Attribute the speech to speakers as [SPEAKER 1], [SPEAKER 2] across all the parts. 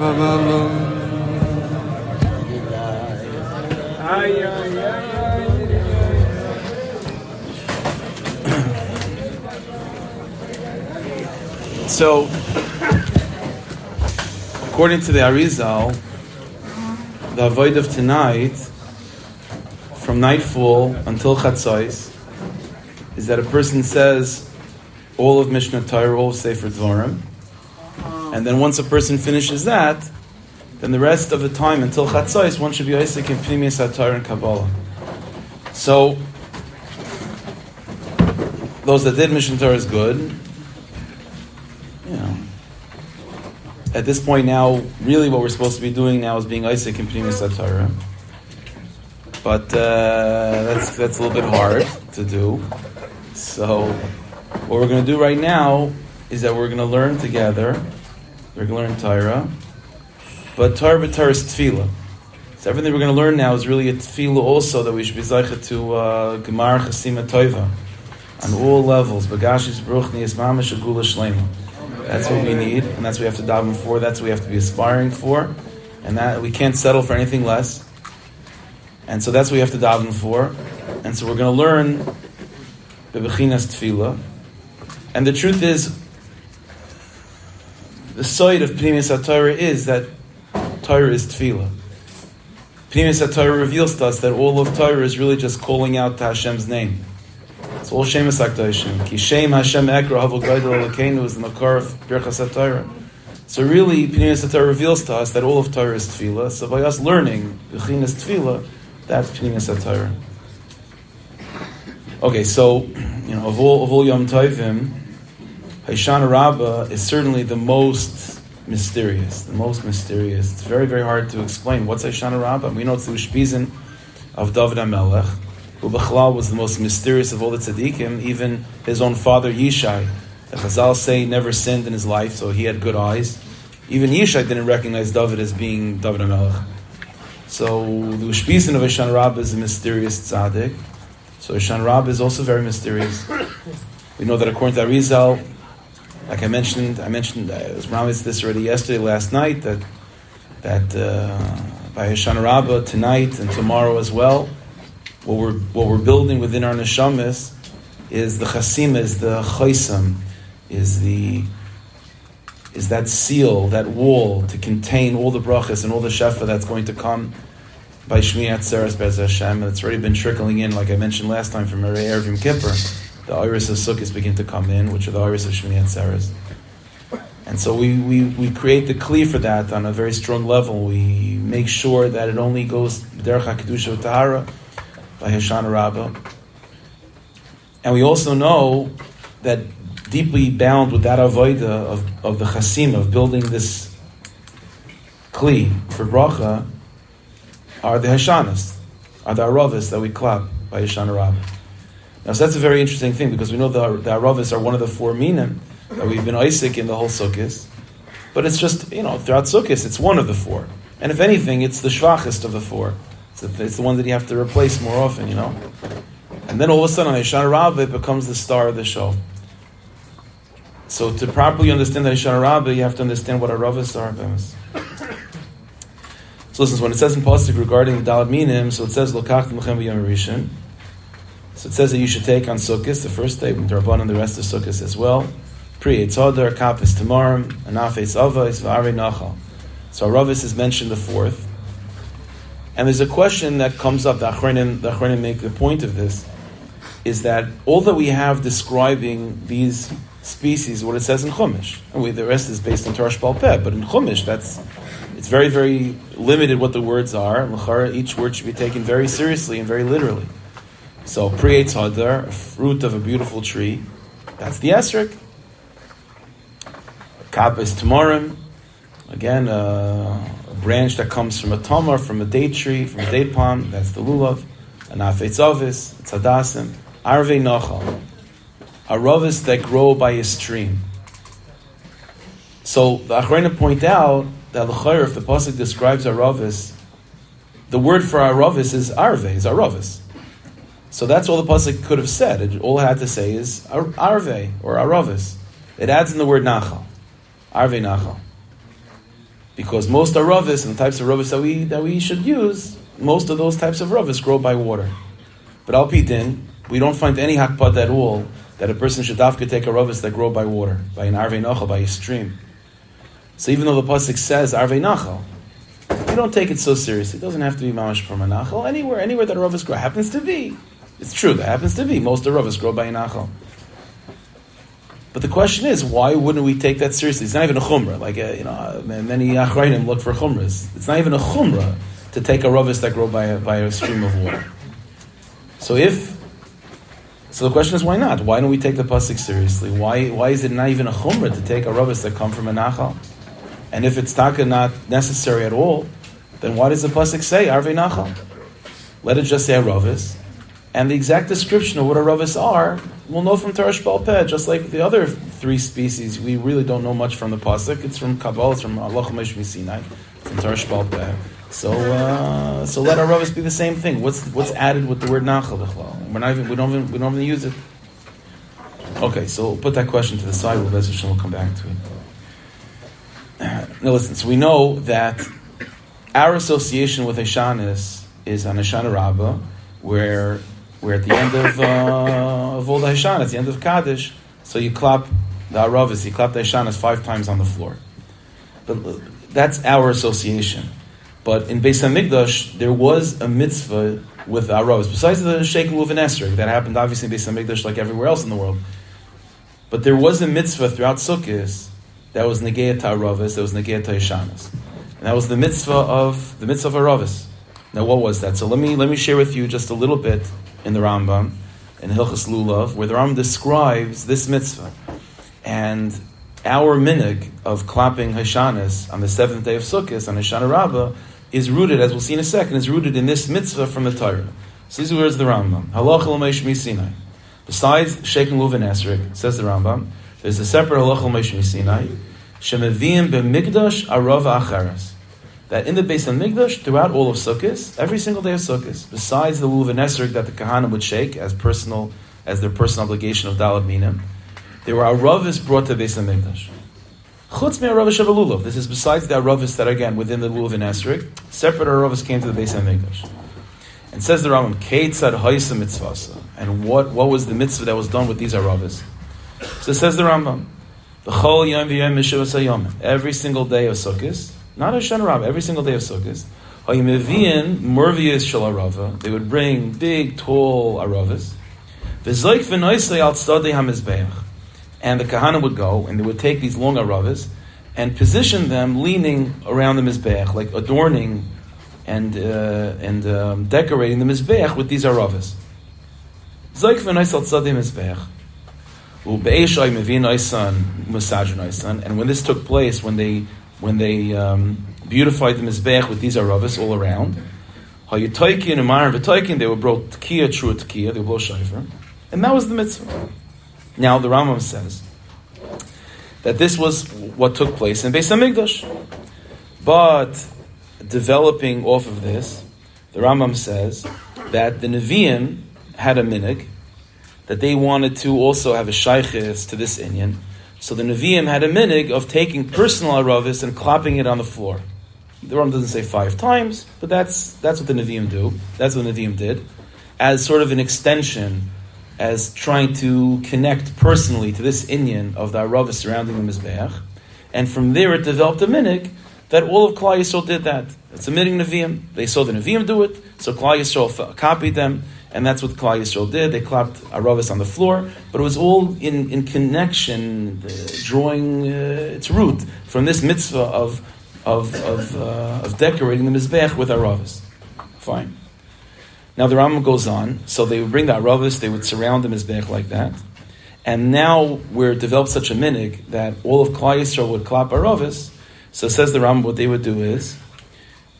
[SPEAKER 1] So, according to the Arizal, the avoid of tonight, from nightfall until Chatzos, is that a person says all of Mishnah Torah, all of Sefer Dvarim, and then once a person finishes that, then the rest of the time until Chatzos, one should be Isaac in Pnimius HaTorah and Kabbalah. So, those that did Mishnah Torah is good. You know, at this point now, really what we're supposed to be doing now is being Isaac in Pnimius HaTorah. But uh, that's, that's a little bit hard to do. So, what we're going to do right now is that we're going to learn together. We're going to learn Torah. But Torah b'Torah is tefillah. So everything we're going to learn now is really a tefillah also that we should be zeicha to uh, Gemar Chasima Toiva on all levels. Bagashis Bruchni is Mamash Agula Shlema. That's what we need, and that's what we have to daven for. That's what we have to be aspiring for, and that we can't settle for anything less. And so that's what we have to daven for. And so we're going to learn the Bechinas Tefillah. And the truth is, the side of Pnimius HaTorah is that Torah is Tefillah. Pnimius HaTorah reveals to us that all of Torah is really just calling out to Hashem's name. It's all Shemus HaKadoshim. Ki Shem Hashem Ekra Havu Gaidel Elokeinu is the Makar of Birchas HaTorah. So really, Pnimius HaTorah reveals to us that all of Torah is Tefillah. So by us learning Bechinas Tefillah, that's Pnimius HaTorah. Okay, so, you know, of all, of all Yom Tovim, Hoshana Rabbah is certainly the most mysterious, the most mysterious. It's very, very hard to explain. What's Hoshana Rabbah? We know it's the Ushpizin of David HaMelech, who Bechlal was the most mysterious of all the tzaddikim, even his own father Yishai. The Chazal say never sinned in his life, so he had good eyes. Even Yishai didn't recognize David as being David HaMelech. So the Ushpizin of Hoshana Rabbah is a mysterious tzaddik. So Hoshana Rabbah is also very mysterious. We know that according to Arizal, like I mentioned, I mentioned I was promised this already yesterday, last night, that that uh, by Hoshana Rabbah tonight and tomorrow as well, what we're what we're building within our neshamas is the chasim, is the chaisam, is the is that seal, that wall to contain all the brachas and all the shefa that's going to come by Shmini Atzeres Bez Hashem. It's already been trickling in, like I mentioned last time, from Erev Yom Kippur. The iris of Sukkot begin to come in, which are the iris of Shmini Atzeres. And so we, we, we create the kli for that on a very strong level. We make sure that it only goes Derech HaKedusha Tahara by Hoshana Rabbah. And we also know that deeply bound with that avoida of, of the chasim, of building this kli for bracha, are the Hashanas, are the Aravis that we clap by Hoshana Rabbah. Now, so that's a very interesting thing because we know the, the Aravis are one of the four minim that we've been Isaac in the whole Sukkot. But it's just, you know, throughout Sukkot, it's one of the four. And if anything, it's the Shvachist of the four. It's the, it's the one that you have to replace more often, you know? And then all of a sudden, Hoshana Rabbah, becomes the star of the show. So to properly understand Hoshana Rabbah, you have to understand what Aravis are. So listen, when it says in Pasuk regarding the Dalad Minim, so it says, Lokach Mechem V'yom. So it says that you should take on Sukkot, the first day, Rabban and the rest of Sukkot as well. Pri Eitzadar, Kapis Tamarim, Anafes Avais, V'arei Nachal. So Aravis is mentioned the fourth. And there's a question that comes up, the Achronim, the Achronim make the point of this, is that all that we have describing these species, what it says in Chumash, and we, the rest is based on Torah Shbal but in Chumash, that's it's very, very limited what the words are. Each word should be taken very seriously and very literally. So, Pri Hadar, a fruit of a beautiful tree, that's the Esrik. Kapis Tamarim, again, uh, a branch that comes from a tamar, from a date tree, from a date palm, that's the lulav. An afetzavis, it's hadasim. Arve nachal, aravis that grow by a stream. So the Achrayna point out that l'chayr, if the pasuk describes aravis, the word for aravis is arve, is aravis. So that's all the pasuk could have said. It, all it had to say is arve or aravis. It adds in the word nachal, arve nachal. Because most aravis and the types of ravis that we that we should use, most of those types of ravis grow by water. But al din, we don't find any hakpad at all that a person should dafka take a ravis that grow by water, by an arve nachal, by a stream. So even though the pasuk says arve nachal, you don't take it so seriously. It doesn't have to be mamash from a. Anywhere, anywhere that a ravis grow happens to be. It's true that happens to be. Most of ravis grow by a nachal. But the question is, why wouldn't we take that seriously? It's not even a chumrah. Like uh, you know, uh, many achrayim look for chumras. It's not even a chumrah to take a ravis that grow by a, by a stream of water. So if so, the question is, why not? Why don't we take the pasuk seriously? Why why is it not even a chumrah to take a ravis that come from a nachal? And if it's taka not necessary at all, then why does the pasuk say arve nachal? Let it just say a ravis, and the exact description of what a ravis are we'll know from Tarash Balpeh, just like the other three species, we really don't know much from the Pasuk. It's from Kabbalah, it's from Allah Sinai, from Tarash Balpeh. So, uh, so let rabbis be the same thing. What's what's added with the word nachal? We're not even, we don't even we don't even use it. Okay, so we'll put that question to the side. We'll, we'll come back to it. Now listen. So we know that our association with Hashanah is on Hoshana Rabbah, where we're at the end of, uh, of all the Hashanah, at the end of Kaddish, so you clap the Aravis, you clap the Hashanah five times on the floor. But that's our association. But in Beis Hamikdash, there was a mitzvah with Aravis, besides the Sheikh Luv and Esrog, that happened obviously in Beis Hamikdash like everywhere else in the world. But there was a mitzvah throughout Sukkot that was Negea Aravis, that was Negea Hashanas. And that was the mitzvah of the mitzvah of Aravis. Now, what was that? So let me let me share with you just a little bit in the Rambam, in Hilchas Lulav, where the Rambam describes this mitzvah. And our minig of clapping Hashanas on the seventh day of Sukkot, on Hashanah Rabbah, is rooted, as we'll see in a second, is rooted in this mitzvah from the Torah. So these words of the Rambam. Halach l'meish Sinai. Besides Sheikh and Esrik, says the Rambam, there's a separate halach l'meish Sinai, shemeviyim b'mikdash arav acharas that in the Beis Hamikdash, throughout all of Sukkot, every single day of Sukkot, besides the lulav and esrog that the Kahana would shake as personal, as their personal obligation of Dalad Minim, there were Aravis brought to Beis Hamikdash. Chutz me Aravis Lulav. This is besides the Aravis that again within the lulav and esrog. Separate Aravis came to the Beis Hamikdash. And says the Rambam, Keitzad Haisa Mitzvasa. And what, what was the mitzvah that was done with these Aravis? So says the Rambam, Every single day of Sukkot, not a Shana Rabbah, every single day of Sukkot. They would bring big, tall aravas. And the kahana would go and they would take these long aravas and position them leaning around the mizbeach, like adorning and uh, and um, decorating the mizbeach with these aravas. And when this took place, when they when they um, beautified the Mizbech with these Aravis all around. Hayutaikin and Mar V'taikin, they were brought Tekiah, true Tekiah, they were blow Shaifer. And that was the mitzvah. Now the Rambam says that this was what took place in Beis Hamikdash. But developing off of this, the Rambam says that the Nevi'im had a minig, that they wanted to also have a shaykhis to this Inyan, so the Nevi'im had a minig of taking personal aravis and clapping it on the floor. The Ram doesn't say five times, but that's, that's what the Nevi'im do. That's what the Nevi'im did. As sort of an extension, as trying to connect personally to this Inyan of the aravis surrounding the Mizbeach. And from there it developed a minig that all of Klal Yisrael did that. It's a minig Nevi'im. They saw the Nevi'im do it, so Klal Yisrael copied them and that's what Klal Yisrael did. They clapped Aravis on the floor, but it was all in, in connection, drawing uh, its root from this mitzvah of, of, of, uh, of decorating the Mizbech with Aravis. Fine. Now the Rambam goes on, so they would bring the Aravis, they would surround the Mizbech like that, and now we're developed such a minig that all of Klal Yisrael would clap Aravis, so says the Rambam, what they would do is,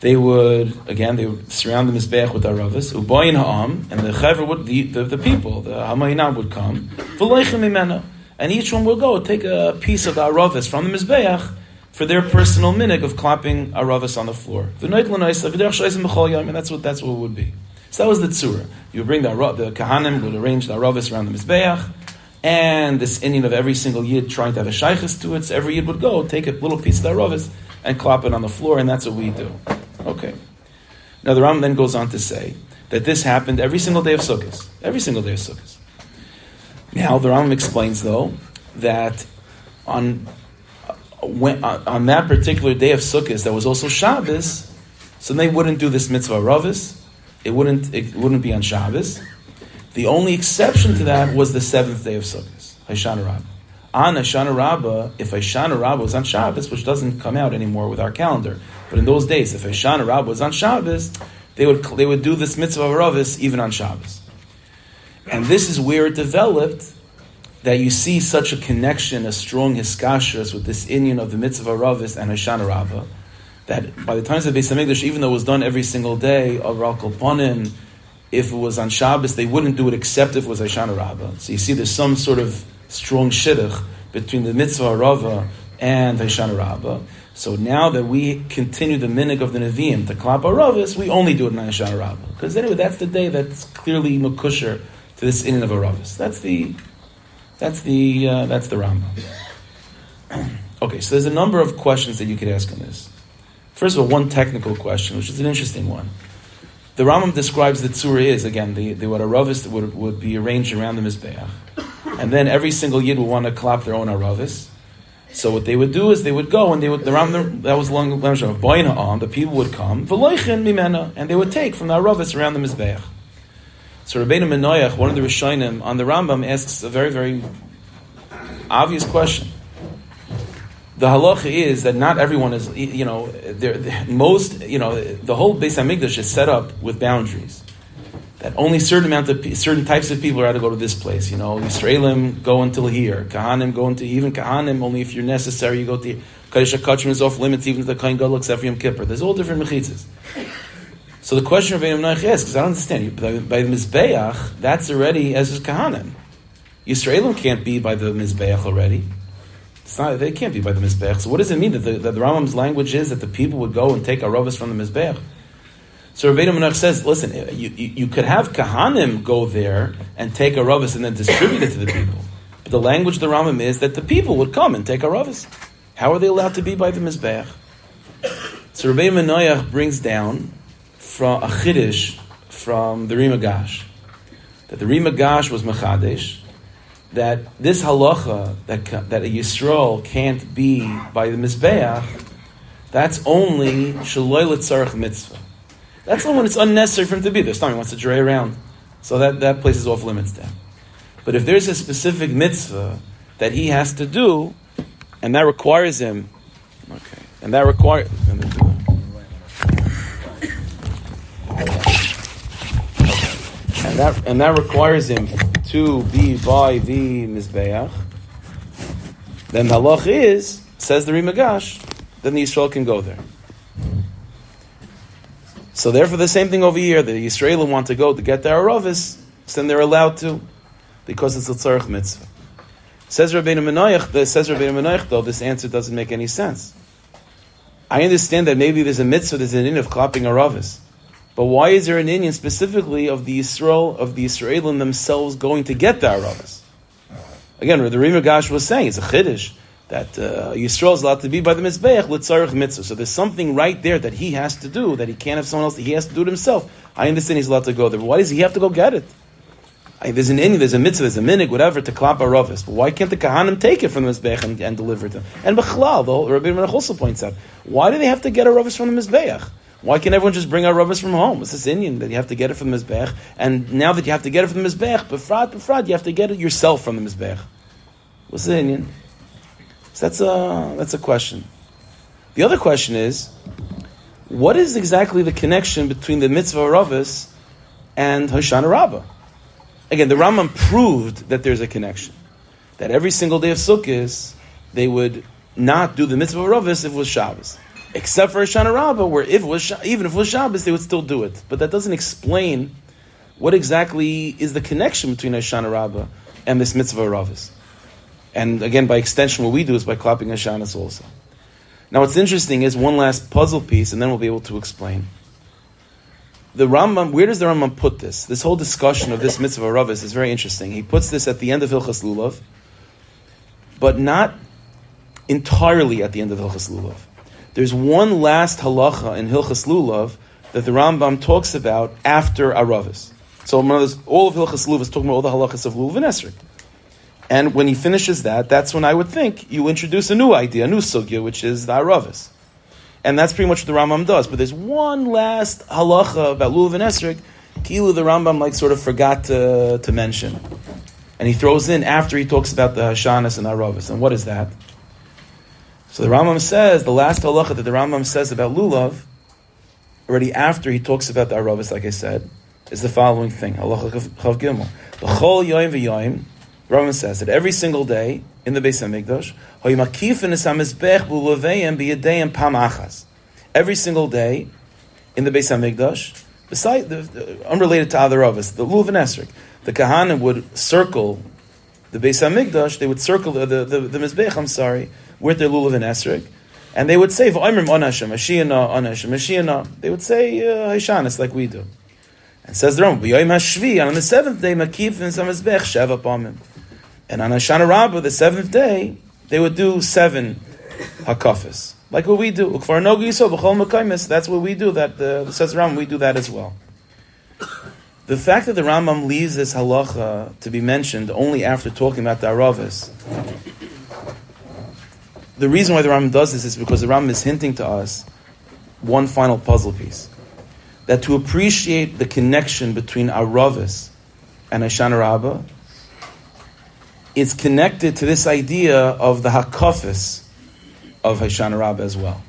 [SPEAKER 1] they would again they would surround the mizbeach with aravas ubayin ha'am, and the chaver would the, the, the people the hamayinah would come v'leichem and each one will go take a piece of the aravas from the mizbeach for their personal minig of clapping aravas on the floor. And that's what that's what it would be. So that was the tzura. You bring the the kahanim would arrange the aravas around the mizbeach. And this Indian of every single yid trying to have a shaykhis to it, so every yid would go, take a little piece of the aravis, and clap it on the floor, and that's what we do. Okay. Now the Ram then goes on to say that this happened every single day of Sukkot. Every single day of Sukkot. Now the Ram explains though that on when, uh, on that particular day of Sukkot that was also Shabbos, so they wouldn't do this mitzvah ravis. It wouldn't it wouldn't be on Shabbos. The only exception to that was the seventh day of Sukkot, Hoshana Rabbah. On Hoshana Rabbah, if Hoshana Rabbah was on Shabbos, which doesn't come out anymore with our calendar, but in those days, if Hoshana Rabbah was on Shabbos, they would they would do this mitzvah of ravis even on Shabbos. And this is where it developed that you see such a connection, a strong hiskashras with this Indian of the mitzvah ravis and Hoshana Rabbah, that by the times of Beis Hamikdash, even though it was done every single day of Al Kolponim, if it was on Shabbos, they wouldn't do it except if it was Hoshana Rabbah. So you see there's some sort of strong shidduch between the mitzvah rava and Hoshana Rabbah. So now that we continue the minig of the Nevi'im to Klap Aravis, we only do it in Hoshana Rabbah. Because anyway, that's the day that's clearly Makusher to this in of Aravis. That's the that's the uh, that's the Rambam. okay, so there's a number of questions that you could ask on this. First of all, one technical question, which is an interesting one. The Rambam describes the tzura is again the, the what a ravis would, would be arranged around the mizbeach, and then every single yid would want to clap their own aravis. So what they would do is they would go and they would the that was long on the people would come and they would take from the aravis around the mizbeach. So Rabbeinu Manoach, one of the Rishonim on the Rambam, asks a very very obvious question the halacha is that not everyone is, you know, most, you know, the whole Beis Hamikdash is set up with boundaries. That only certain amount of certain types of people are allowed to go to this place. You know, Yisraelim go until here. Kahanim go until even Kahanim only if you're necessary. You go to Kaddish Kachim is off limits even to the Kain Gadol except for Yom Kippur. There's all different mechitzas. So the question of Yom Naich is because I don't understand. By, by the Mizbeach, that's already as is Kahanim. Yisraelim can't be by the Mizbeach already. It's not, they can't be by the Mizbech. So what does it mean that the, that the Rambam's language is that the people would go and take Aravas from the Mizbech? So Rabbeinu Manoach says, listen, you, you, you, could have Kahanim go there and take Aravas and then distribute it to the people. But the language of the Rambam is that the people would come and take Aravas. How are they allowed to be by the Mizbech? So Rabbeinu Manoach brings down from a Chiddush from the Ri Migash that the Ri Migash was Machadesh that this halacha that that a Yisrael can't be by the mizbeach, that's only shaloi letzarich mitzvah. That's only when it's unnecessary for him to be there. He wants to dray around, so that that place is off limits to him. But if there's a specific mitzvah that he has to do, and that requires him, okay, and that requires. And that, and that requires him to be by the Mizbeach, then the halach is, says the Ri Migash, then the Yisrael can go there. So therefore the same thing over here, the Yisraelim want to go to get their Aravis, then they're allowed to, because it's a tzarech mitzvah. Says Rabbeinu Manoach, says Rabbeinu Manoach, though, this answer doesn't make any sense. I understand that maybe there's a mitzvah, there's an in of clapping Aravis. But why is there an Indian specifically of the Israel of the Israelim themselves going to get the Arabas? Again, the Ri Migash was saying it's a chiddush that uh, Yisrael is allowed to be by the mizbeach litzarich mitzvah. So there's something right there that he has to do that he can't have someone else. He has to do it himself. I understand he's allowed to go there. But why does he have to go get it? I, there's an Indian, there's a mitzvah, there's a minig, whatever, to klap aravis. But why can't the kahanim take it from the mizbeach and, and deliver it to them? And b'chlal, the Rabbi Manoach also points out, why do they have to get aravis from the mizbeach? Why can't everyone just bring our rubbers from home? It's this Indian that you have to get it from the Mizbech, and now that you have to get it from the Mizbech, befrat, befrat, you have to get it yourself from the Mizbech. What's the Indian? So that's a, that's a question. The other question is, what is exactly the connection between the mitzvah Ravis and Hoshana Rabbah? Again, the Rambam proved that there's a connection. That every single day of Sukkot, they would not do the mitzvah Ravis if it was Shabbos except for Hoshana Rabbah, where if was, even if it was Shabbos, they would still do it. But that doesn't explain what exactly is the connection between Hoshana Rabbah and this mitzvah Ravis. And again, by extension, what we do is by clapping Hashanas also. Now, what's interesting is one last puzzle piece, and then we'll be able to explain. The Rambam, where does the Rambam put this? This whole discussion of this mitzvah Ravis is very interesting. He puts this at the end of Hilchas Lulav, but not entirely at the end of Hilchas Lulav. There's one last halacha in Hilchas Lulav that the Rambam talks about after Aravis. So all of Hilchas Lulav is talking about all the halachas of Lulav and Esrik. And when he finishes that, that's when I would think you introduce a new idea, a new sugya, which is the Aravis. And that's pretty much what the Rambam does. But there's one last halacha about Lulav and Esrik, Kilu the Rambam like sort of forgot to, to mention. And he throws in after he talks about the Hashanas and Aravis. And what is that? So the Rambam says, the last halacha that the Rambam says about Lulav, already after he talks about the Aravis, like I said, is the following thing. Halacha Chav Gimel. Yoim Rambam says that every single day in the Beis HaMikdash, Every single day in the Beis HaMikdash, beside the, the, unrelated to other Ravas, the Lulav and Esrik, the Kahana would circle the Beis Hamikdash. They would circle the the, the, the Mizbech. I'm sorry, with their lulav and esrog, and they would say "V'oimrim onashem Mashiach onashem Mashiach." They would say Haishanis uh, like we do. And says the Rambam. On the seventh day, Makif and Samizbech Pamim. And on Hoshana Rabbah, the seventh day, they would do seven hakafis, like what we do. That's what we do. That the says the Rambam, we do that as well. The fact that the Rambam leaves this halacha to be mentioned only after talking about the Aravis, the reason why the Rambam does this is because the Rambam is hinting to us one final puzzle piece. That to appreciate the connection between Aravis and Hoshana Rabbah, it's connected to this idea of the Hakafis of Hoshana Rabbah as well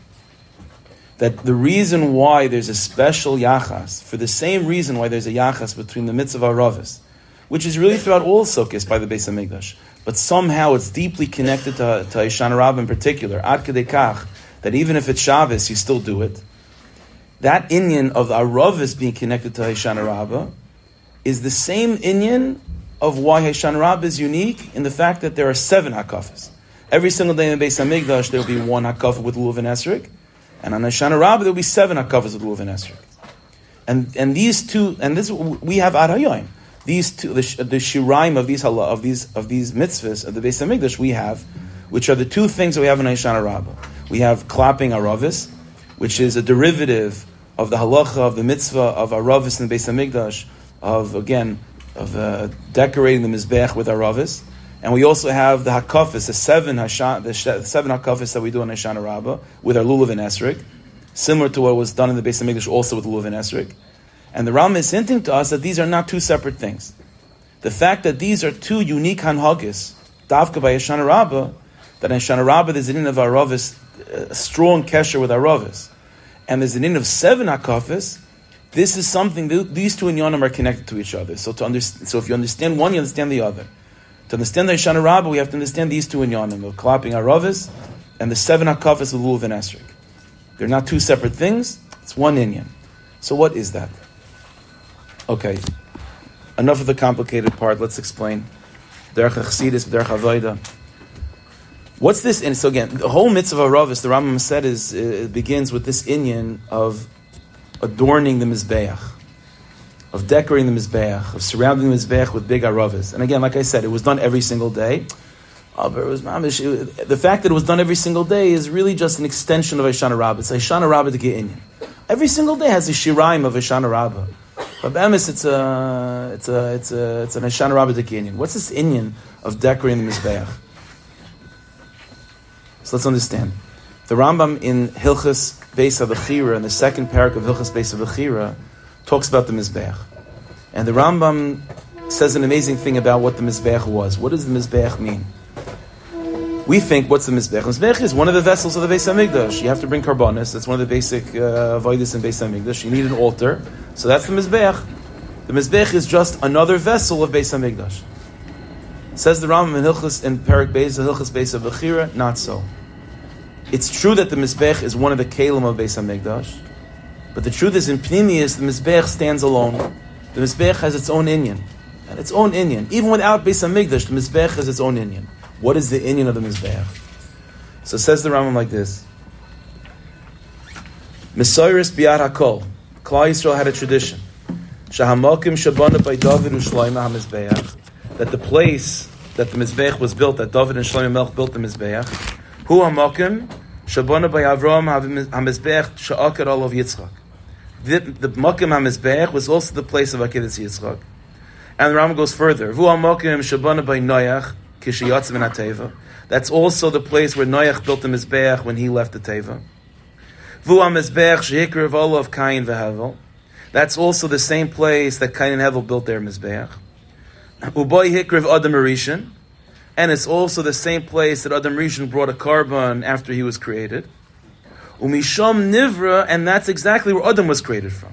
[SPEAKER 1] that the reason why there's a special yachas, for the same reason why there's a yachas between the mitzvah Ravis, which is really throughout all sukkahs by the Beis Hamikdash, but somehow it's deeply connected to, to Ishan Rab in particular, ad kach, that even if it's Shabbos, you still do it. That inyan of the Aravis being connected to Ishan Rabbah is the same inyan of why Hishan Rab is unique in the fact that there are seven hakafas. Every single day in Beis Hamikdash, there will be one hakafa with Luv and Esrik, and on Hoshana Rabbah, there will be seven hakafas with Lulav and Esrog. And, and these two, and this we have Arayoim. These two, the, the shiraim of these of these of these mitzvahs of the Beis Hamikdash we have, which are the two things that we have in Hoshana Rabbah. We have clapping aravis, which is a derivative of the halacha of the mitzvah of aravis in the Beis Hamikdash, of again of uh, decorating the mizbech with aravis. And we also have the hakafis, the seven hashan, the seven hakafis that we do on Hoshana Rabbah with our lulav and esrik, similar to what was done in the Beis Hamikdash also with lulav and esrik. And the Ram is hinting to us that these are not two separate things. The fact that these are two unique hanhagis, davka by Hoshana Rabbah, that in Hoshana Rabbah there's an in of aravis, a strong kesher with aravis, and there's an in of seven hakafis. This is something. These two inyanim are connected to each other. So to understand, so if you understand one, you understand the other. To understand the Hoshana Rabbah, we have to understand these two inyanim, the clapping aravis and the seven hakafas of lulav and esrik. They're not two separate things, it's one inyan. So what is that? Okay, enough of the complicated part, let's explain. Derech Chassidus, Derech. What's this? And so again, the whole mitzvah of Ravis, the Rambam said, is uh, begins with this inyan of adorning the mizbeach of decorating the Mizbeach, of surrounding the Mizbeach with big aravis. And again, like I said, it was done every single day. Uh, but it was mamish. It, the fact that it was done every single day is really just an extension of Hoshana Rabbah. It's Hoshana Rabbah to get in. Every single day has a shiraim of Hoshana Rabbah. But Bemis, it's a, it's a, it's a, it's an Hoshana Rabbah to get What's this Inyan of decorating the Mizbeach? So let's understand. The Rambam in Hilchas Beis HaBechirah, in the second parak of Hilchas Beis HaBechirah, talks about the Mizbeach. And the Rambam says an amazing thing about what the Mizbeach was. What does the Mizbeach mean? We think, what's the Mizbeach? Mizbeach is one of the vessels of the Beis HaMikdash. You have to bring karbonis. That's one of the basic uh, avoidus in Beis HaMikdash. You need an altar. So that's the Mizbeach. The Mizbeach is just another vessel of Beis HaMikdash. Says the Rambam in Hilchas, in Perak Beis, Hilchas Beis of not so. It's true that the Mizbeach is one of the Kalim of Beis HaMikdash, but the truth is, in Pnimius, the Mizbech stands alone. The Mizbech has its own Inyan. And its own Inyan. Even without Beis HaMikdash, the Mizbech has its own Inyan. What is the Inyan of the Mizbech? So says the Rambam like this. Mesiris biat hakol. Klal Yisrael had a tradition. Shahamakim shabana by David u'shloima ha-mizbeach. That the place that the Mizbech was built, that David and Shlomo Melch built the Mizbeach, Hu hamakim Shabana by Avram HaMizbech Sha'akar Olav Yitzchak. The, the Makim HaMizbech was also the place of Akedas Yitzchak. And Rambam goes further. Vu HaMakim Shabana by Noach Kishayatzim in Ateva. That's also the place where Noach built the Mizbech when he left the Teva. Vu HaMizbech Shehikr of Kain Vehavel. That's also the same place that Kain and Hevel built their Mizbech. Uboy Hikriv Adam Arishan. And it's also the same place that Adam Rishon brought a carbon after he was created. Umisham Nivra, and that's exactly where Adam was created from.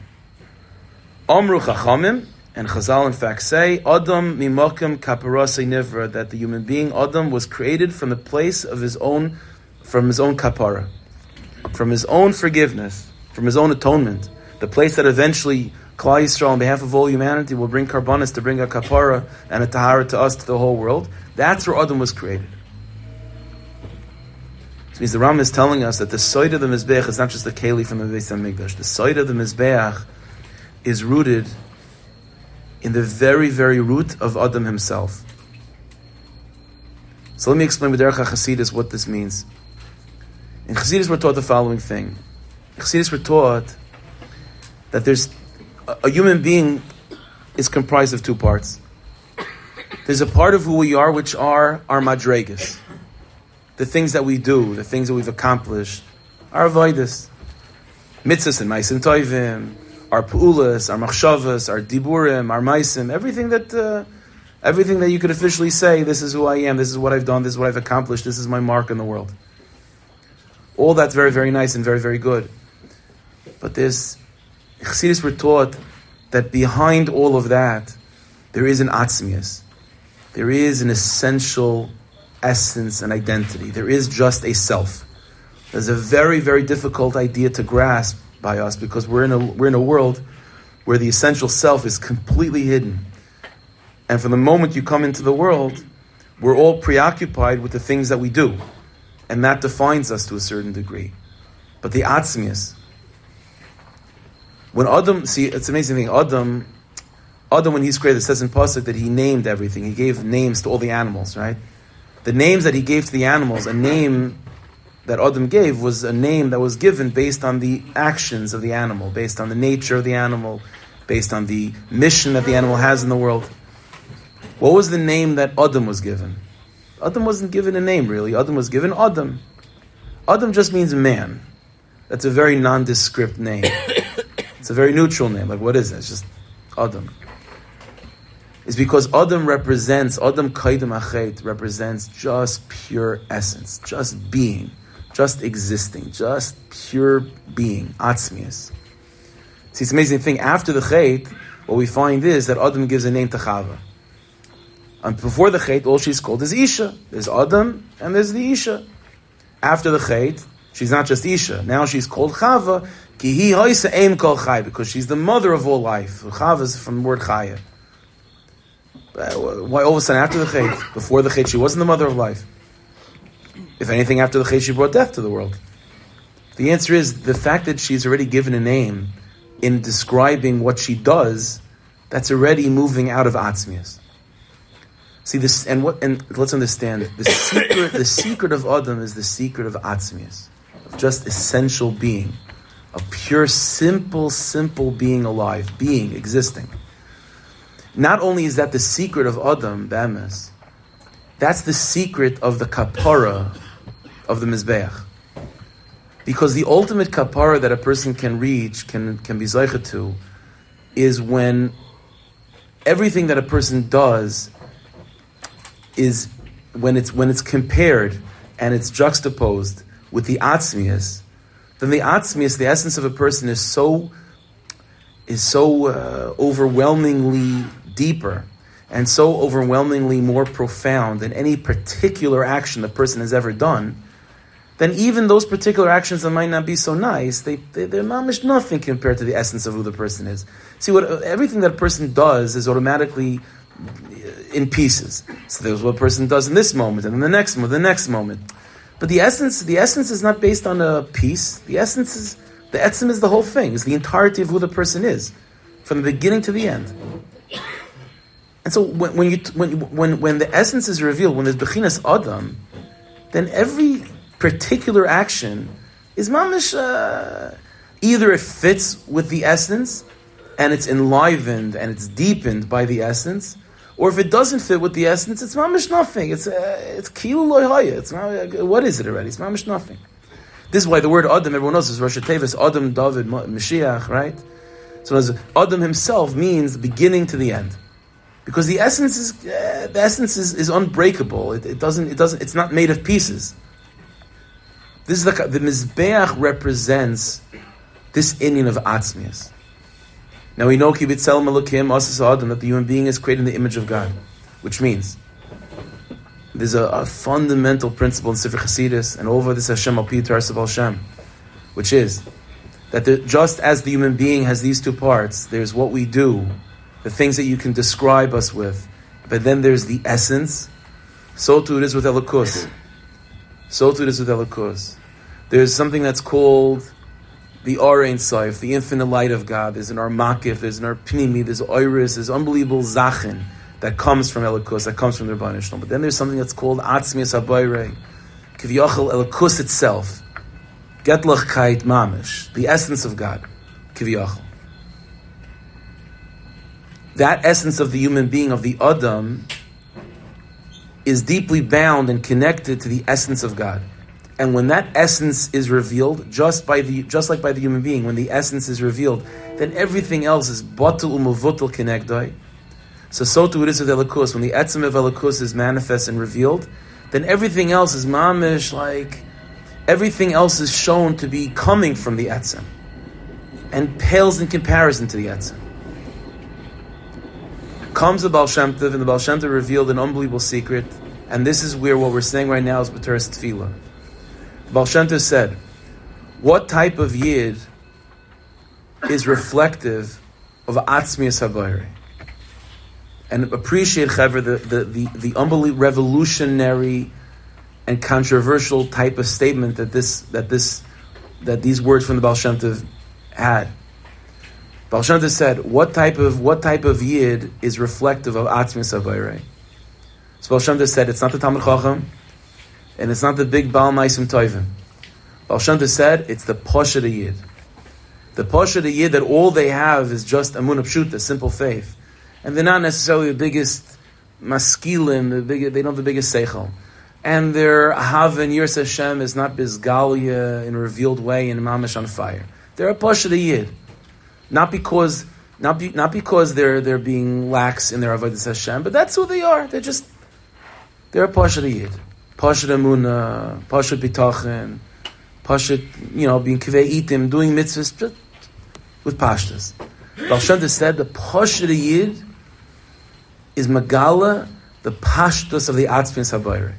[SPEAKER 1] Amru Chachamim, and Chazal in fact say, Adam mimakim kaparase nivra, that the human being Adam was created from the place of his own, from his own kapara, from his own forgiveness, from his own atonement, the place that eventually Klal Yisrael, on behalf of all humanity, will bring karbanis to bring a kapara and a tahara to us, to the whole world. That's where Adam was created. So means the Ram is telling us that the side of the Mizbeach is not just the keli from the Beis Hamikdash. The side of the Mizbeach is rooted in the very, very root of Adam himself. So let me explain with Derech HaChasidus what this means. In Chassidus we're taught the following thing. In Chassidus we're taught that there's a human being is comprised of two parts. There's a part of who we are, which are our madregas, the things that we do, the things that we've accomplished, our avoidus, mitzvahs and maisim toivim, our pu'ulas, our machshavas, our diburim, our maisim, everything that, uh, everything that you could officially say, this is who I am, this is what I've done, this is what I've accomplished, this is my mark in the world. All that's very, very nice and very, very good. But there's Chassidus were taught that behind all of that, there is an atzmius. There is an essential essence and identity. There is just a self. There's a very, very difficult idea to grasp by us because we're in a, we're in a world where the essential self is completely hidden. And from the moment you come into the world, we're all preoccupied with the things that we do. And that defines us to a certain degree. But the atzmius, when Adam, see, it's amazing thing. Adam, Adam, when he's created, it says in Pasuk that he named everything. He gave names to all the animals, right? The names that he gave to the animals, a name that Adam gave was a name that was given based on the actions of the animal, based on the nature of the animal, based on the mission that the animal has in the world. What was the name that Adam was given? Adam wasn't given a name, really. Adam was given Adam. Adam just means man. That's a very nondescript name. It's a very neutral name. Like, what is it? It's just Adam. It's because Adam represents, Adam Kaidim Achet represents just pure essence, just being, just existing, just pure being, Atzmius. See, it's amazing thing. After the Chet, what we find is that Adam gives a name to Chava. And before the Chet, all she's called is Isha. There's Adam and there's the Isha. After the Chet, she's not just Isha. Now she's called Chava because she's the mother of all life. Chav is from the word Chaya. Uh, why all of a sudden after the Chet? Before the Chet, she wasn't the mother of life. If anything, after the Chet, she brought death to the world. The answer is the fact that she's already given a name in describing what she does, that's already moving out of Atzmias. See this, and what, and let's understand the secret. the secret of Adam is the secret of Atzmias, of just essential being a pure, simple, simple being alive, being, existing. Not only is that the secret of Adam, Be'emes, that's the secret of the kapara of the Mizbeach. Because the ultimate kapara that a person can reach, can, can be zeichet to, is when everything that a person does is when it's when it's compared and it's juxtaposed with the atzmias, then the atzmius, the essence of a person, is so is so uh, overwhelmingly deeper and so overwhelmingly more profound than any particular action the person has ever done, then even those particular actions that might not be so nice, they, they, they're mamish nothing compared to the essence of who the person is. See, what everything that a person does is automatically in pieces. So there's what a person does in this moment, and then the next moment, the next moment. But the essence, the essence is not based on a piece. The essence is the etzim is the whole thing. It's the entirety of who the person is, from the beginning to the end. And so when, when you when when when the essence is revealed, when there's bechinas adam, then every particular action is mamish. Uh, either it fits with the essence and it's enlivened and it's deepened by the essence, or if it doesn't fit with the essence, it's mamish nothing. It's uh, it's kilu It's not, what is it already? It's mamish nothing. This is why the word Adam, everyone knows, is Rosh Tevis, Adam, David, Mashiach, right? So as Adam himself means beginning to the end. Because the essence is uh, the essence is, is unbreakable. It, it, doesn't it doesn't it's not made of pieces. This is the the mizbeach represents this Indian of atzmius. Now we know kibbitzel malakim asas adam that the human being is created in the image of God, which means there's a, a fundamental principle in Sefer Chasidus and over this Hashem al Pitar Hashem, which is that the, just as the human being has these two parts, there's what we do, the things that you can describe us with, but then there's the essence. So too it is with Elikus. So too it is with Elikus. There's something that's called the Arein Saif, the infinite light of God. There's an Armakif, there's an Arpnimi, there's Iris, there's unbelievable Zachin that comes from Elikus, that comes from the Rebbeinu But then there's something that's called Atzmias Habayre, Kivyochel Elikus itself, Getlachkeit Mamish, the essence of God, Kivyochel. That essence of the human being, of the Adam, is deeply bound and connected to the essence of God. And when that essence is revealed, just by the just like by the human being, when the essence is revealed, then everything else is batul umuvutul connectoi. So so too it is with Elikus. When the etzem of Elikus is manifest and revealed, then everything else is mamish like everything else is shown to be coming from the etzem and pales in comparison to the etzem. Comes the Baal Shem and the Baal Shem revealed an unbelievable secret, and this is where what we're saying right now is B'teres Tefillah. Baal said, what type of yid is reflective of Atzmias Habayri? And appreciate, Chaver, the, the, the, the revolutionary and controversial type of statement that this that this that these words from the Baal had. Baal said, "What type of what type of yid is reflective of Atzmias Habayri?" So Baal said, "It's not the Talmud Chacham, and it's not the big Baal Maisim Toivim. Baal Shem said it's the Pasha Yid. The Pasha Yid that all they have is just Amun Pshuta, simple faith. And they're not necessarily the biggest maskilim, the big, they don't have the biggest seichel. And their Ahav Yiras Hashem is not Bizgalia in a revealed way in Mamish on fire. They're a Pasha Yid. Not because not, be, not because they're they're being lax in their avodas Hashem, but that's who they are. They're just they're a pasha yid. Pashat Emuna, Pashat Bitachin, Pashat, you know, being Kivei Itim, doing mitzvahs with Pashtas. Baal Shem said the Pashat Yid is Magala, the Pashtas of the Atzmin Sabayre.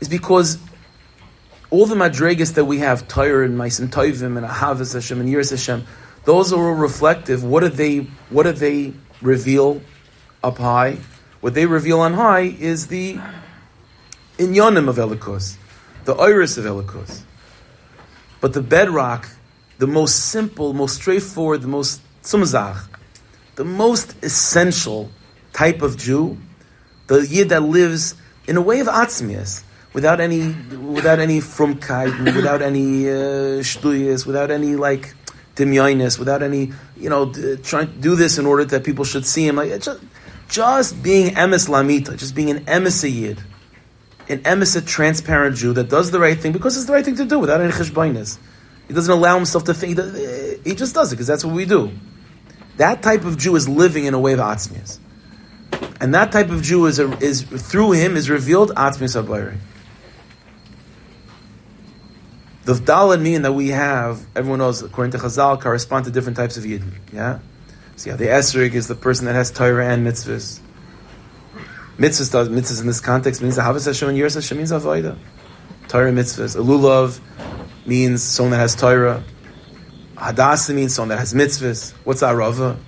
[SPEAKER 1] Is because all the madrigas that we have, Torah and Maisim Toivim and Ahavas Hashem and Yiras Hashem, those are all reflective. What do they, what do they reveal up high? What they reveal on high is the inyanim of Elikos, the iris of Elikos. But the bedrock, the most simple, most straightforward, the most sumzach, the most essential type of Jew, the yid that lives in a way of atzmias, without any, without any frumkeit, without any uh, without any like dimyonis, without any, you know, trying to do this in order that people should see him. Like just, just being emes lamita, just being an emes yid an emissit, transparent Jew that does the right thing because it's the right thing to do without any cheshbainis. He doesn't allow himself to think. He just does it because that's what we do. That type of Jew is living in a way of atzmias. And that type of Jew is, a, is through him is revealed atzmias abayri. The dal mean that we have, everyone knows, according to Chazal, correspond to different types of yidden. Yeah? See how the esrig is the person that has Torah and mitzvahs. Mitzvahs does mitzvahs in this context means the Havas Hashem and Yiras Hashem means Avodah. Torah mitzvahs. Elulav means someone that has Torah. Hadassah means someone that has mitzvahs. What's Arava?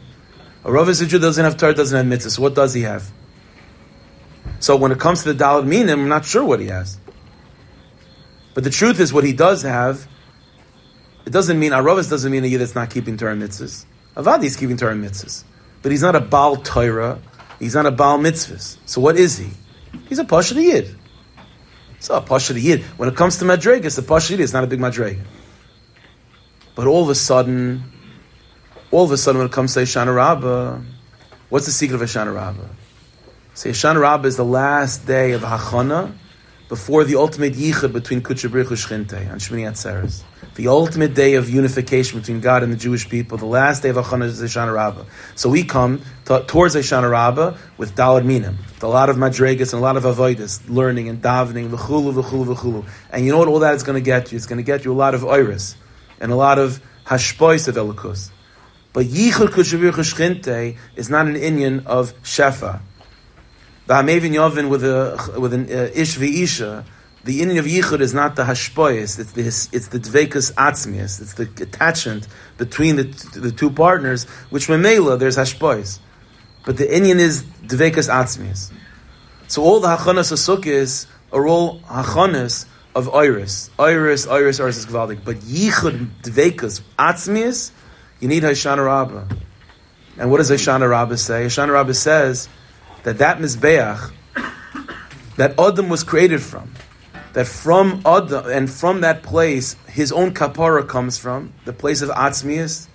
[SPEAKER 1] Arava is a Jew doesn't have Torah, doesn't have mitzvahs. What does he have? So when it comes to the Dalad Minim, I'm not sure what he has. But the truth is, what he does have, it doesn't mean Aravas doesn't mean a Yid that's not keeping Torah mitzvahs. Avadi is keeping Torah mitzvahs, but he's not a Baal Torah He's not a Baal Mitzvahs. So what is he? He's a Pasha Yid. So a pasha yid. When it comes to madregas, the pasha yid is not a big madrega. But all of a sudden, all of a sudden, when it comes to Hoshana Rabbah, what's the secret of Hoshana Rabbah? So Hoshana Rabbah is the last day of Hachana before the ultimate yichud between Kutchabrich and Shchinte on Shmini Atzeres. The ultimate day of unification between God and the Jewish people, the last day of Hachana is Rabbah. So we come to, towards Hoshana Rabbah with Dalad Minim, with a lot of madregas and a lot of avodas, learning and davening, v'chulu, v'chulu, v'chulu. And you know what all that is going to get you? It's going to get you a lot of iris and a lot of hashpois of elikus. But yichud Kutchabrich Shchinte is not an Indian of shefa. The Hamevin Yovin with a with an uh, ish v'isha, the Indian of Yichud is not the hashpoyes, it's the it's the atzmius, it's the attachment between the the two partners, which memela there's hashpoyes, but the Indian is dvekas atzmius. So all the hachanas asukis are all hachanas of iris, iris, iris, iris is gvaldik. But Yichud dvekas atzmius, you need Hoshana Rabbah. And what does Hoshana Rabbah say? Hoshana Rabbah says that that Mizbeach, that Adam was created from, that from Adam, and from that place, his own kapara comes from, the place of Atzmius.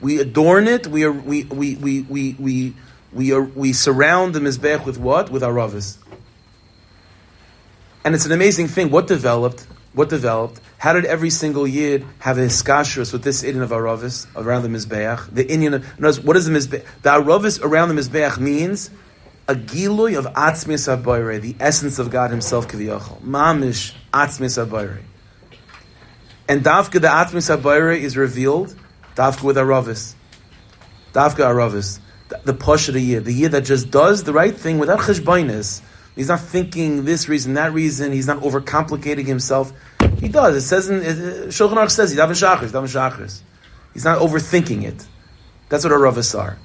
[SPEAKER 1] We adorn it, we, we, we, we, we, we, we, surround the Mizbeach with what? With Aravis. And it's an amazing thing. What developed? What developed? How did every single yid have a hiskashrus with this Indian of Aravis around the Mizbeach? The Indian, of, what is the Mizbeach? The Aravis around the Mizbeach means a giloy of Atzmis Abayre, the essence of God Himself, Kiviyachol. Mamish Atzmis Abayre. And Davka, the Atzmis Abayre, is revealed, Davka with Aravis. Davka Aravis. The, the Posh of the year, the year that just does the right thing without cheshbainis. He's not thinking this reason, that reason. He's not overcomplicating himself. He does. It says in Shulchan Aruch says he's daven shachris, daven shachris. He's not overthinking it. That's what our ravas are.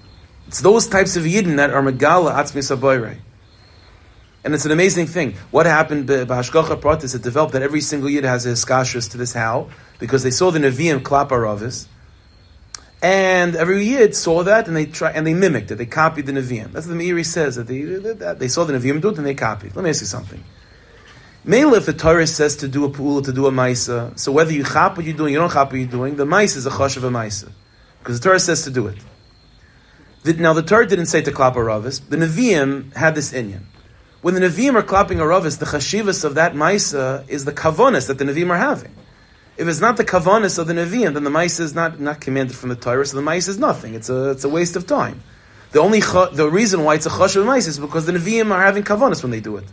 [SPEAKER 1] It's those types of yidden that are megala atzmis abayre. And it's an amazing thing. What happened by Hashgacha Pratis, it developed that every single yid has a skashras to this how, because they saw the Nevi'im klap aravis, and every yid saw that and they try and they mimicked it. They copied the Nevi'im. That's what the Meiri says that they, that they saw the Nevi'im do it and they copied. Let me ask you something. Mainly, if the Torah says to do a pula, to do a maisa, so whether you chap what you're doing, you don't chap what you're doing, the maisa is a chosh of a maisa. Because the Torah says to do it. The, now, the Torah didn't say to clap a ravis. The Nevi'im had this inyan. When the Nevi'im are clapping a ravis, the chashivas of that maisa is the kavonis that the Nevi'im are having. If it's not the kavonis of the Nevi'im, then the maisa is not, not commanded from the Torah, so the maisa is nothing. It's a, it's a waste of time. The only the reason why it's a chosh of maisa is because the Nevi'im are having kavonis when they do it.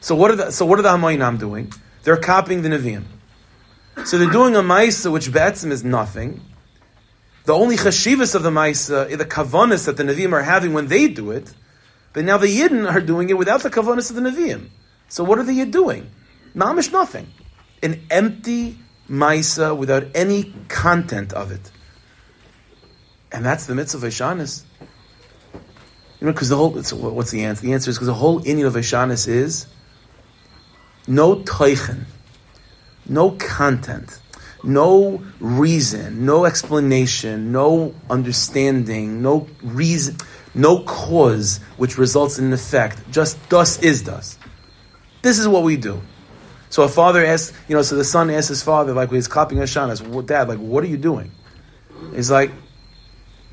[SPEAKER 1] So what are the so what are the Hamoinam doing? They're copying the Nevi'im. So they're doing a Maisa which Be'etzim is nothing. The only chashivas of the Maisa is uh, the kavanas that the Nevi'im are having when they do it. But now the Yidden are doing it without the kavanas of the Nevi'im. So what are the Yid doing? Mamish nothing. An empty Maisa without any content of it. And that's the mitzvah of Ishanis. You know, because the whole—it's what's the answer? The answer is because the whole Indian of Ishanis is no teichen, no content, no reason, no explanation, no understanding, no reason, no cause which results in an effect. Just thus is thus. This is what we do. So a father asks, you know, so the son asks his father, like when he's clapping Hashanah, well, Dad, like, what are you doing? He's like,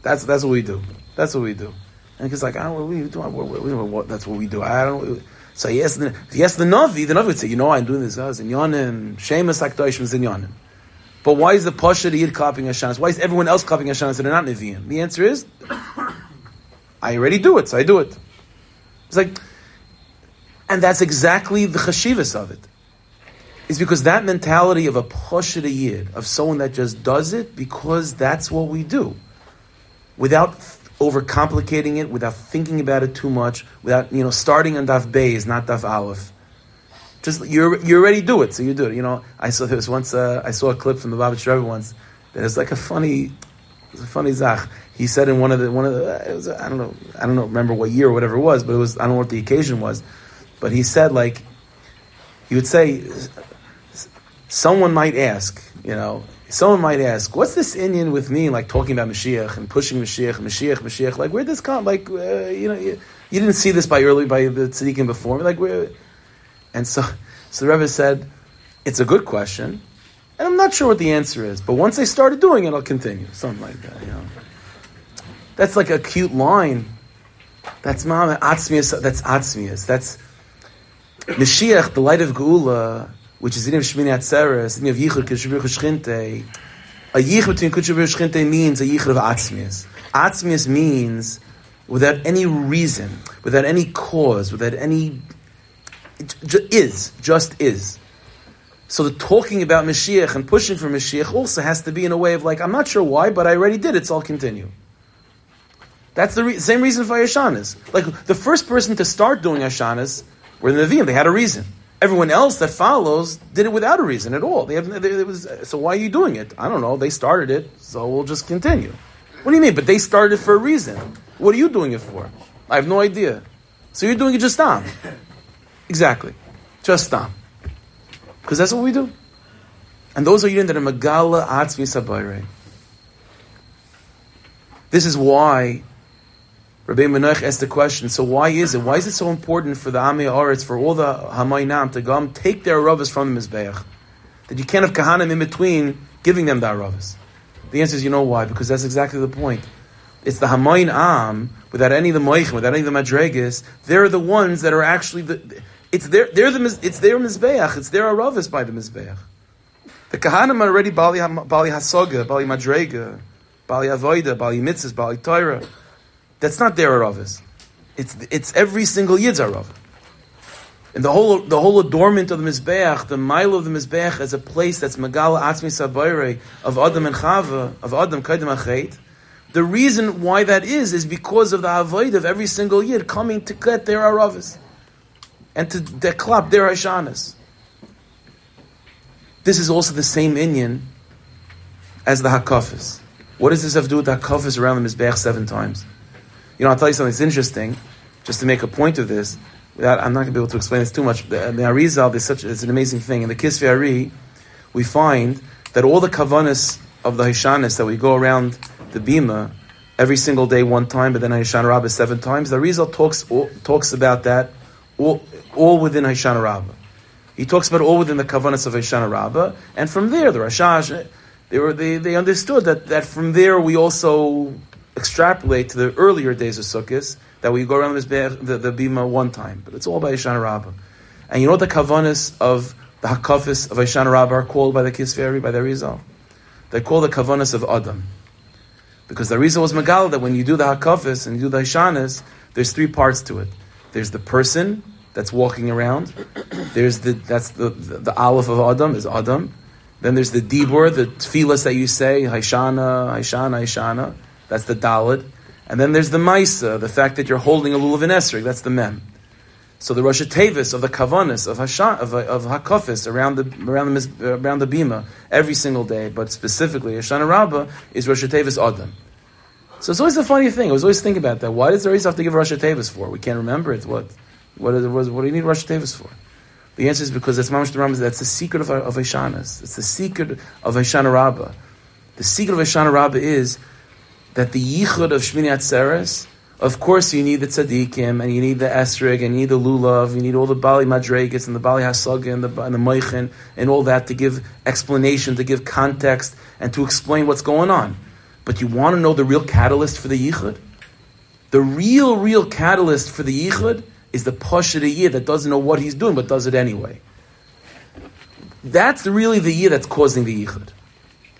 [SPEAKER 1] that's that's what we do. That's what we do. And he's like, I don't know what you doing. What, what, what, that's what we do. I don't. So he asked, the, he the Navi, the Navi would say, you know, I'm doing this, guys, in Yonim, Shemus Akdoishim Yonim. But why is the Pasha the Yid clapping Hashanah? Why is everyone else clapping Hashanah so they're not Nevi'im? The answer is, I already do it, so I do it. It's like, and that's exactly the chashivas of it. It's because that mentality of a Pasha the Yid, of someone that just does it because that's what we do. Without overcomplicating it without thinking about it too much, without you know starting on daf is not daf aleph. Just you you already do it, so you do it. You know, I saw was once uh, I saw a clip from the Babich Rebbe once. There's like a funny, it's a funny zach. He said in one of the one of the it was I don't know I don't know remember what year or whatever it was, but it was I don't know what the occasion was, but he said like he would say someone might ask, you know, Someone might ask, what's this Indian with me, like talking about Mashiach and pushing Mashiach, Mashiach, Mashiach? Like, where did this come? Like, uh, you know, you, you, didn't see this by early by the tzaddikim before. Me. Like, where? And so, so the Rebbe said, it's a good question, and I'm not sure what the answer is, but once they started doing it, I'll continue. Something like that, you know. That's like a cute line. That's mama atzmius. That's atzmius. That's Mashiach, the light of Geula, which is in of Shmini Atzeres, in of Yichud Kishubir Shchinte. A Yichud between Kishubir Shchinte means a Yichud of atzmius. Atzmius means without any reason, without any cause, without any is, just is. So the talking about Mashiach and pushing for Mashiach also has to be in a way of like, I'm not sure why, but I already did it, so I'll continue. That's the re- same reason for Hashanas. Like, the first person to start doing Hashanas were the Nevi'im. They had a reason. Everyone else that follows did it without a reason at all. They have, they, it was, so why are you doing it? I don't know. They started it, so we'll just continue. What do you mean? But they started it for a reason. What are you doing it for? I have no idea. So you're doing it just on. Exactly. Just on. Because that's what we do. And those are yidden that are Megala Atzmi Sabayre. This is why Rabbi Manoach asked the question, so why is it? Why is it so important for the Amei Aretz, for all the Hamaynam to come take their Aravas from the Mizbeach? That you can't have Kahanim in between giving them the Aravas. The answer is, you know why? Because that's exactly the point. It's the Hamayin Am, without any of the Moichin, without any of the Madregas, they're the ones that are actually the, it's their, they're the, it's their Mizbeach, it's their Aravas by the Mizbeach. The Kahanim are already Bali, Bali Hasoga, Bali Madrega, Bali Avoida, Bali Mitzvahs, Bali Torah. That's not their Aravas. It's, it's every single Yid's. And the whole, the whole adornment of the Mizbeach, the mile of the Mizbeach as a place that's Megala Atzmi Sabayre of Adam and Chava, of Adam Kaidim Achet, the reason why that is, is because of the avoid of every single Yid coming to get their Aravas and to deklap their Hashanas. This is also the same Inyan as the Hakafis. What does this have to do with the Hakafis around the Mizbeach seven times? You know, I'll tell you something that's interesting, just to make a point of this. Without, I'm not going to be able to explain this too much. The, Arizal is such it's an amazing thing. In the Kisvei Ari, we find that all the kavanas of the Hishanis that we go around the Bima every single day one time, but then Hoshana Rabbah seven times, the Arizal talks, talks about that all, all within Hoshana Rabbah. He talks about all within the kavanas of Hoshana Rabbah, and from there, the Rashash, they, were, they, they understood that, that from there we also extrapolate to the earlier days of Sukkot, that we go around this, the, the Bima one time, but it's all by Hoshana Rabbah. And you know what the kavanas of the Hakafis of Hoshana Rabbah are called by the Kisveri, by the Rizal? They're called the kavanas of Adam. Because the reason was Megal that when you do the Hakafis and you do the Hishanis, there's three parts to it. There's the person that's walking around. There's the that's the the, the Aleph of Adam is Adam. Then there's the Dibur, the tefillas that you say, Haishana, Haishana, Haishana. That's the Dalit. And then there's the Maisa, the fact that you're holding a lulav and esrog. That's the Mem. So the Rosh Tevis of the Kavanis of Hashan of, of Hakafis around the around the around the Bima every single day, but specifically Hoshana Rabbah is Rosh Tevis Adam. So it's always a funny thing. I was always thinking about that. Why does there always have to give Rosh Tevis for? We can't remember it. What what, is, what, do you need Rosh Tevis for? The answer is because that's Mamash Rambam. That's the secret of of Hashanas. It's the secret of Hoshana Rabbah. The secret of Hoshana Rabbah is that the yichud of Shmini Atzeres of course, you need the tzaddikim, and you need the esrig, and you need the lulav, you need all the bali madregas, and the bali hasaga, and the, and the and all that to give explanation, to give context, and to explain what's going on. But you want to know the real catalyst for the yichud? The real, real catalyst for the yichud is the pasha year that doesn't know what he's doing, but does it anyway. That's really the year that's causing the yichud.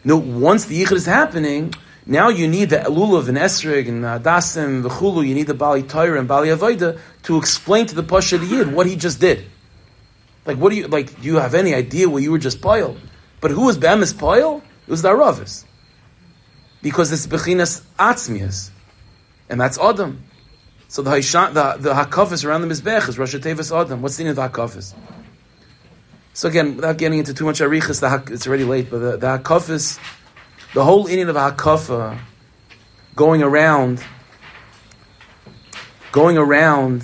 [SPEAKER 1] No, once the yichud is happening, now you need the Elulav and Esrig and Dasim, the Chulu, you need the Bali Torah and Bali Avoida to explain to the Pasha Yid what he just did. Like, what do you, like, do you have any idea what you were just poil? But who was Be'emes poil? It was the Aravis. Because it's Bechinas Atzmias. And that's Adam. So the Haishan, the, the Hakafis around the Mizbeach is Rosh Tevis Adam. What's the name of the Hakafis? So again, without getting into too much Arichas, the, it's already late, but the, the Hakafis, the whole inyan of hakafa, going around, going around,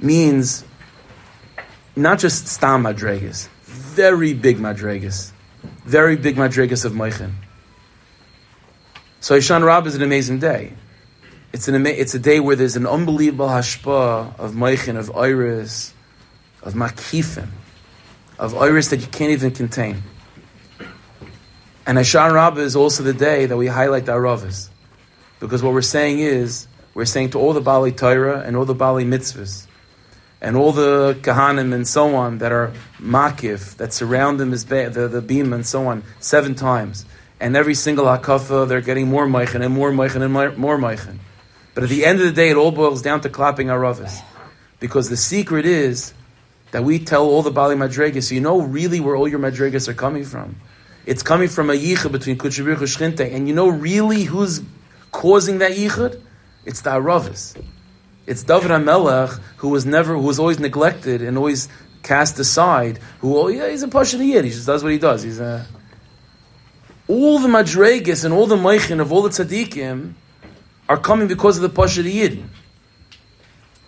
[SPEAKER 1] means not just stam madregas, very big madregas, very big madregas of meichin. So Ishan Rab is an amazing day. It's an it's a day where there's an unbelievable hashpa of meichin, of iris, of makifim, of iris that you can't even contain. And Hoshana Rabbah is also the day that we highlight the Aravis. Because what we're saying is, we're saying to all the Bali Torah and all the Bali mitzvahs, and all the Kahanim and so on that are makif, that surround them as the, the beam and so on, seven times. And every single hakafa, they're getting more meichen and more meichen and more meichen. But at the end of the day, it all boils down to clapping Aravis. Because the secret is that we tell all the Bali Madregas, so you know really where all your Madregas are coming from. It's coming from a yichud between Kutshabir and And you know really who's causing that yichud? It's the Aravis. It's David HaMelech, who was never, who was always neglected and always cast aside, who, oh yeah, he's a Pasha he just does what he does. He's a... All the Madregas and all the Meichin of all the Tzaddikim are coming because of the Pasha Yidin.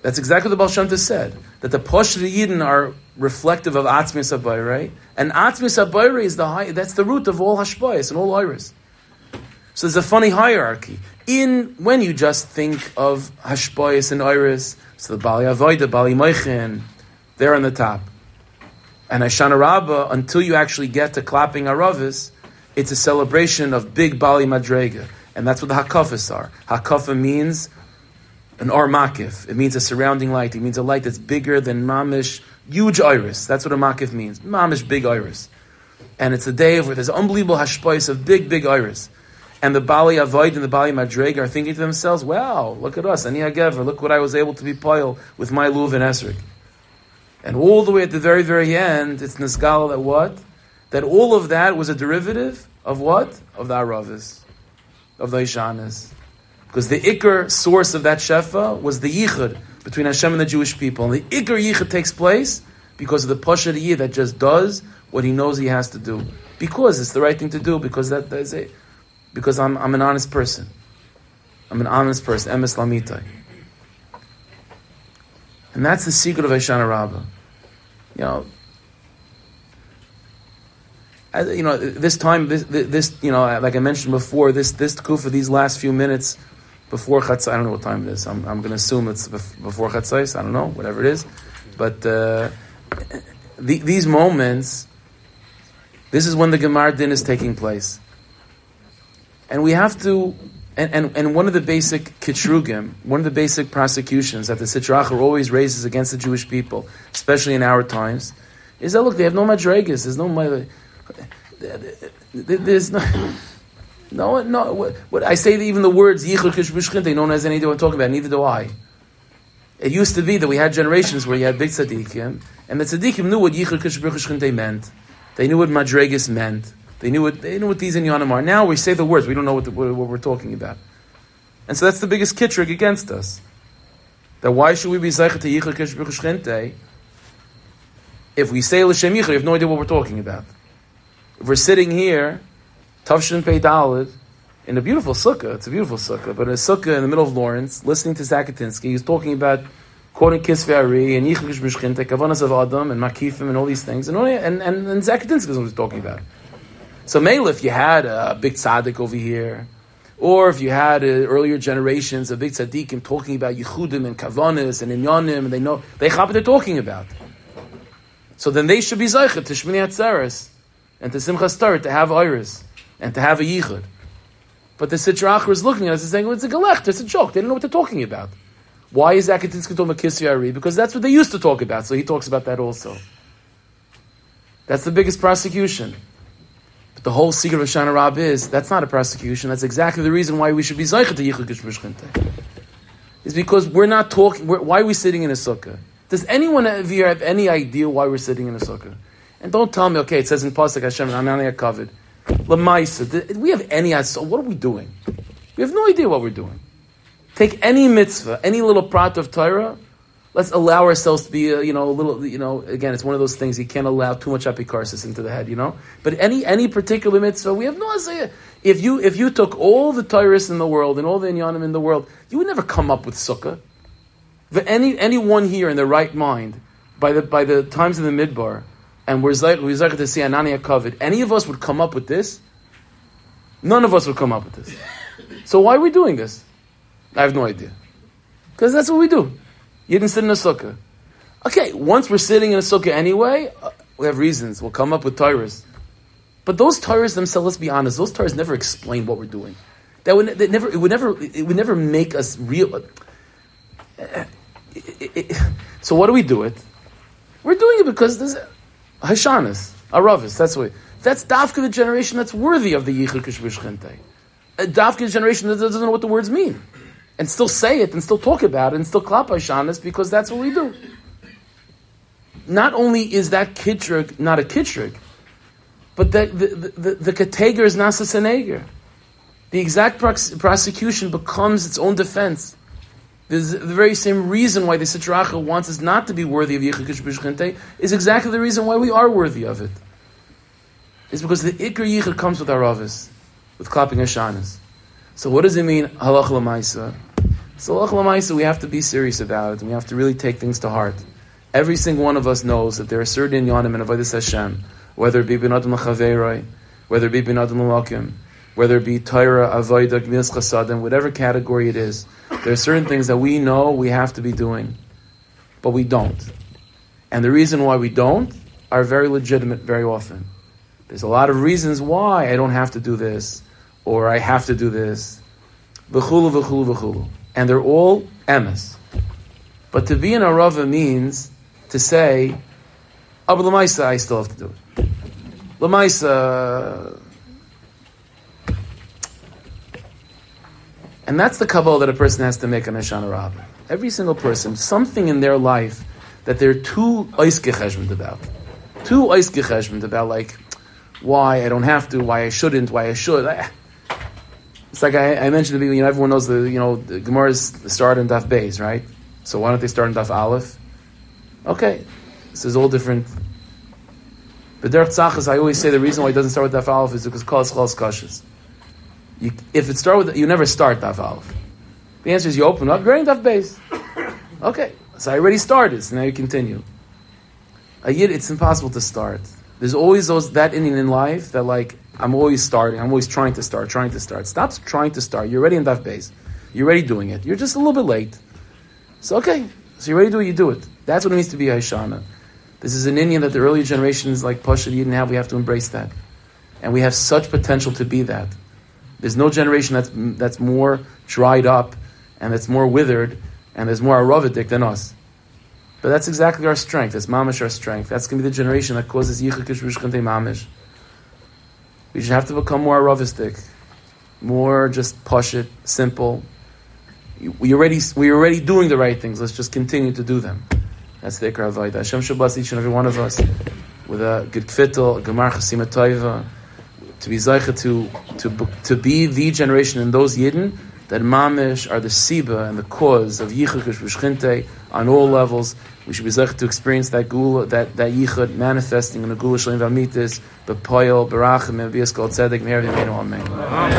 [SPEAKER 1] That's exactly what the Baal Shem said, that the Pasha Yidin are reflective of Atzmi Sabayre, right? And Atzmi Sabayre is the high, that's the root of all Hashbayas and all Iris. So there's a funny hierarchy. In when you just think of Hashbayas and Iris, so the Bali Avoida, Bali Meichin, they're on the top. And Hoshana Rabbah, until you actually get to clapping Aravis, it's a celebration of big Bali Madrega. And that's what the Hakafas are. Hakafa means an Armakif. It means a surrounding light. It means a light that's bigger than Mamish, huge iris. That's what a Makif means. Mamish, big iris. And it's a day where there's unbelievable hashpais of big, big iris. And the Bali Avoid and the Bali Madreg are thinking to themselves, wow, look at us, Ani Hagever, look what I was able to be pile with my Luv and Esrik. And all the way at the very, very end, it's Nisgala that what? That all of that was a derivative of what? Of the Aravis, of the Ishanas. Because the Iker source of that Shefa was the Yichud between Hashem and the Jewish people. And the Iker Yichud takes place because of the Pasha Yid that just does what he knows he has to do. Because it's the right thing to do, because that, that is it because I'm, I'm an honest person. I'm an honest person, emes lamitai. And that's the secret of Hoshana Rabbah. You know, as, you know, this time, this, this, you know, like I mentioned before, this this kufa, these last few minutes before chatzai, I don't know what time it is. I'm, I'm going to assume it's before chatzai. I don't know, whatever it is. But uh, the, these moments, this is when the Gemara din is taking place. And we have to, and, and, and one of the basic kitrugim, one of the basic prosecutions that the Sitra Achra always raises against the Jewish people, especially in our times, is that look, they have no madregas, there's no, there's no, no, no, what, what I say even the words yichud kishbushchinte, no one has any idea what I'm talking about, neither do I. It used to be that we had generations where you had big tzaddikim, and the tzaddikim knew what yichud kishbushchinte meant. They knew what madregas meant. They knew what they knew what these inyanim are. Now we say the words, we don't know what, the, what, we're talking about, and so that's the biggest kitrig against us. That why should we be zeichet to yichah if we say l'shem yichah, we have no idea what we're talking about. If we're sitting here, tavshin pei dalid, in a beautiful sukkah, it's a beautiful sukkah, but a sukkah in the middle of Lawrence, listening to Zakutinsky, he's talking about quoting Kisvei Ari and Yichah B'Shchinte, Kavanas of Adam and Makifim and all these things, and, and, and, and Zakutinsky is what he's talking about. So maybe if you had a big tzaddik over here, or if you had uh, earlier generations of big tzaddikim talking about yichudim and Kavanas and inyanim, and they know they have what they're talking about. So then they should be zeichet to shmini atzeres and to simchas tar to have iris and to have a yichud. But the Sitra Achra is looking at us and saying, well, it's a galech, it's a joke. They don't know what they're talking about. Why is talking about Kisri Because that's what they used to talk about. So he talks about that also. That's the biggest prosecution. But the whole secret of Shana Rab is that's not a prosecution. That's exactly the reason why we should be Zaycha to Yichud Is because we're not talking. We're, why are we sitting in a sukkah? Does anyone of you have any idea why we're sitting in a sukkah? And don't tell me, okay, it says in Pasuk Hashem, I'm not covered. Lamaisa, we have any idea? What are we doing? We have no idea what we're doing. Take any mitzvah, any little prat of Torah, let's allow ourselves to be, uh, you know, a little, you know, again, it's one of those things you can't allow too much epicarsis into the head, you know. But any any particular mitzvah, we have no idea. If you if you took all the Tyrus in the world and all the inyanim in the world, you would never come up with sukkah. But any anyone here in their right mind, by the by the times of the midbar, and we're we're to see Anania covered, any of us would come up with this. None of us would come up with this. So why are we doing this? I have no idea. Because that's what we do. You didn't sit in a sukkah. Okay, once we're sitting in a sukkah anyway, uh, we have reasons. We'll come up with Torahs. But those Torahs themselves, let's be honest, those Torahs never explain what we're doing. That would that never it would never it would never make us real. Uh, it, it, so what do we do it? We're doing it because there's Hashanas, Aravis. That's what. That's Dafka the generation that's worthy of the Yichud Kishvishchente. A Dafka generation that doesn't know what the words mean, and still say it and still talk about it and still clap Hashanas because that's what we do not only is that kitrig not a kitrig, but the the the, the, the is nasa seneger. The exact prosecution becomes its own defense. The very same reason why the Sitra Achra wants us not to be worthy of Yichud B'Shchente is exactly the reason why we are worthy of it. It's because the Ikr Yichud comes with our Ravis, with clapping Hashanas. So what does it mean, Halach Lamaisa? So Halach Lamaisa, we have to be serious about it, and we have to really take things to heart. Every single one of us knows that there are certain yonim in Avodah Hashem, whether it be bin adam l'chaveiroi, whether it be bin adam l'makim, whether it be Torah, Avodah, Gmilas Chasadim, whatever category it is, there are certain things that we know we have to be doing, but we don't. And the reason why we don't are very legitimate very often. There's a lot of reasons why I don't have to do this, or I have to do this, v'chulu, v'chulu, v'chulu. And they're all emes. But to be an arava means to say, oh, but Lamaisa, I still have to do it. Lamaisa. And that's the kabbalah that a person has to make on Hoshana Rabbah. Every single person, something in their life that they're too oiskecheshment about. Too oiskecheshment about, like, why I don't have to, why I shouldn't, why I should. Ah. It's like I, I mentioned you know, everyone knows the, you know, the Gemara's start in Daf Beis, right? So why don't they start in Daf Aleph? Okay, this is all different. But Derech Tzachas, I always say the reason why it doesn't start with Daf Aleph is because Kol Schos Kashas. If it start with, you never start Daf Aleph. The answer is you open up, you're Daf Beis. Okay, so I already started, so now you continue. A yid, it's impossible to start. There's always those that Indian in life that like I'm always starting. I'm always trying to start, trying to start. Stop trying to start. You're already in Daf Beis. You're already doing it. You're just a little bit late. So okay, so you're ready to do it, you do it. That's what it means to be Haishana. This is an Indian that the earlier generations like Pasha didn't have. We have to embrace that. And we have such potential to be that. There's no generation that's, that's more dried up and that's more withered and there's more Aravidic than us. But that's exactly our strength. That's mamish our strength. That's going to be the generation that causes yichakish rishkante mamish. We just have to become more Aravistic, more just push it, simple, we already we're already doing the right things. Let's just continue to do them. That's the Ikra. Hashem Shabbos each and every one of us with a good kfittel, a gemar chasima to be zeicha to to to be the generation in those yidden that mamish are the siba and the cause of yichukish v'shchinte on all levels. We should be zeicha to experience that gula, that that yichud manifesting in the gula shalim v'amitis, b'poyel, b'rachim, and b'yaskol tzedek, me'er v'yeinu amen. Amen.